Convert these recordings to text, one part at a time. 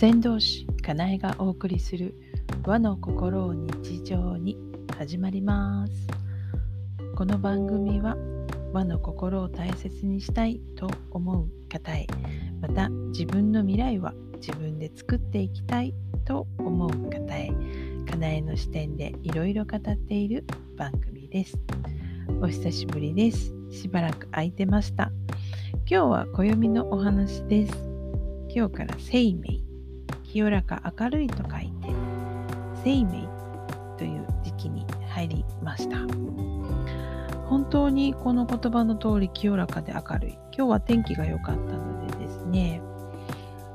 先導師かなえがお送りする和の心を日常に始まります。この番組は和の心を大切にしたいと思う方へまた自分の未来は自分で作っていきたいと思う方へかなえの視点でいろいろ語っている番組です。お久しぶりです。しばらく空いてました。今日は暦のお話です。今日から生命。清らか明るいと書いて生命という時期に入りました。本当にこの言葉の通り清らかで明るい。今日は天気が良かったのでですね。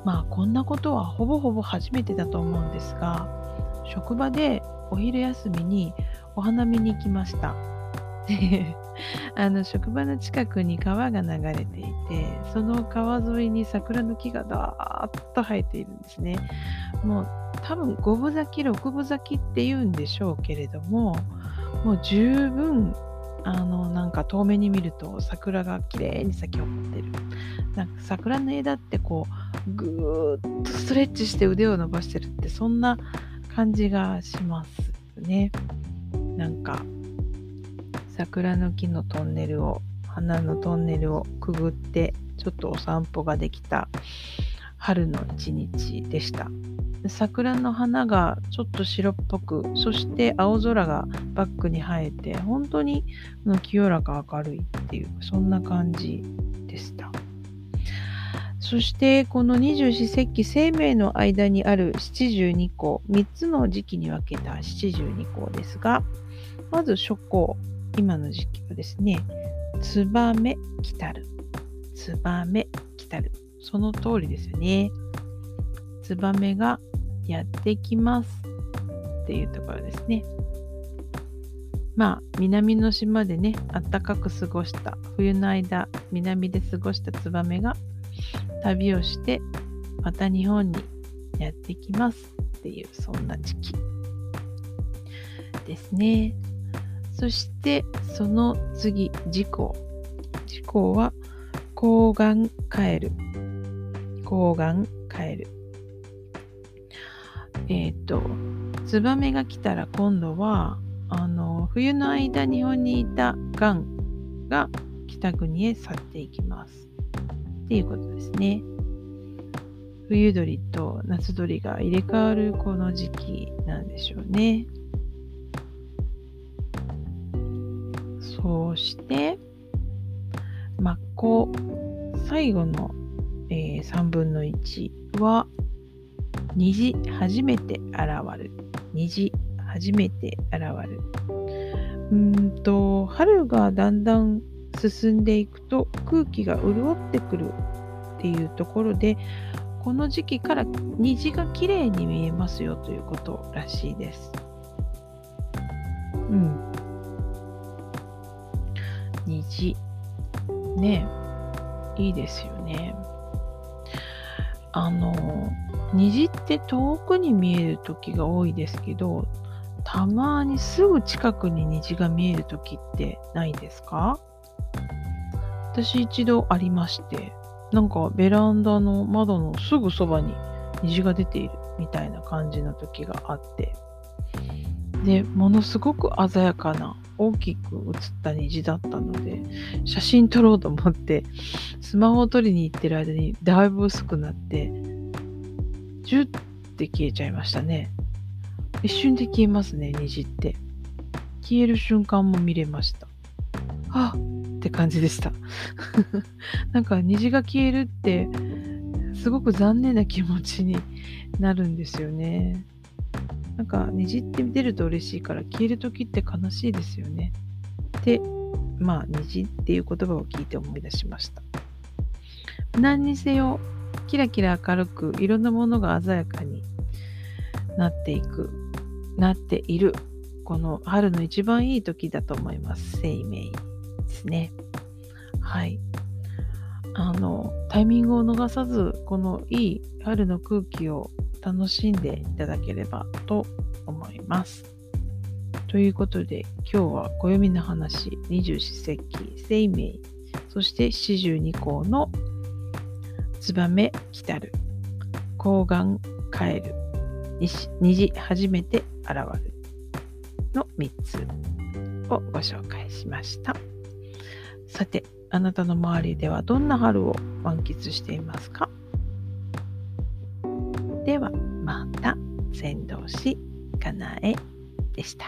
まあこんなことはほぼほぼ初めてだと思うんですが職場でお昼休みにお花見に行きました。あの職場の近くに川が流れていてその川沿いに桜の木がだーっと生えているんですね。もう多分5分咲き6分咲きって言うんでしょうけれどももう十分あのなんか遠目に見ると桜が綺麗に咲き誇ってる。なんか桜の枝ってこうぐーっとストレッチして腕を伸ばしてるってそんな感じがしますね。なんか桜の木のトンネルを花のトンネルをくぐってちょっとお散歩ができた春の一日でした。桜の花がちょっと白っぽくそして青空がバックに映えて本当に清らか明るいっていうそんな感じでした。そしてこの二十四節気生命の間にある七十二項3つの時期に分けた七十二項ですがまず初項今の時期はですね、ツバメ来たる。ツバメ来たる。その通りですよね。ツバメがやってきますっていうところですね。まあ、南の島でね、あったかく過ごした、冬の間、南で過ごしたツバメが旅をして、また日本にやってきますっていう、そんな時期ですね。そしてその次、事項。事項は、抗がんカエル。抗がんカエル。えっ、ー、と、ツバメが来たら今度は、あの、冬の間日本にいたがんが北国へ去っていきます。っていうことですね。冬鳥と夏鳥が入れ替わるこの時期なんでしょうね。そして、真っ向、最後の、えー、3分の1は、虹初めて現る。虹初めて現る。うんと、春がだんだん進んでいくと空気が潤ってくるっていうところで、この時期から虹が綺麗に見えますよということらしいです。うん。虹。ねいいですよね。あの、虹って遠くに見える時が多いですけど、たまにすぐ近くに虹が見える時ってないですか？私一度ありまして、なんかベランダの窓のすぐそばに虹が出ているみたいな感じの時があって、で、ものすごく鮮やかな大きく写った虹だったので、写真撮ろうと思って、スマホを撮りに行ってる間にだいぶ薄くなって、ジュッて消えちゃいましたね。一瞬で消えますね、虹って。消える瞬間も見れました。あって感じでした。なんか虹が消えるって、すごく残念な気持ちになるんですよね。なんかねじって出ると嬉しいから消える時って悲しいですよね。で、まあ虹っていう言葉を聞いて思い出しました。何にせよキラキラ明るくいろんなものが鮮やかになっていく、なっている。この春の一番いい時だと思います。生命ですね。はい。あの、タイミングを逃さず、このいい春の空気を楽しんでいただければと思います。ということで今日は暦の話二十四節気生命そして四十二項の燕来たる黄岩帰る虹初めて現るの3つをご紹介しましたさてあなたの周りではどんな春を満喫していますか？ではまた先導しかなえでした。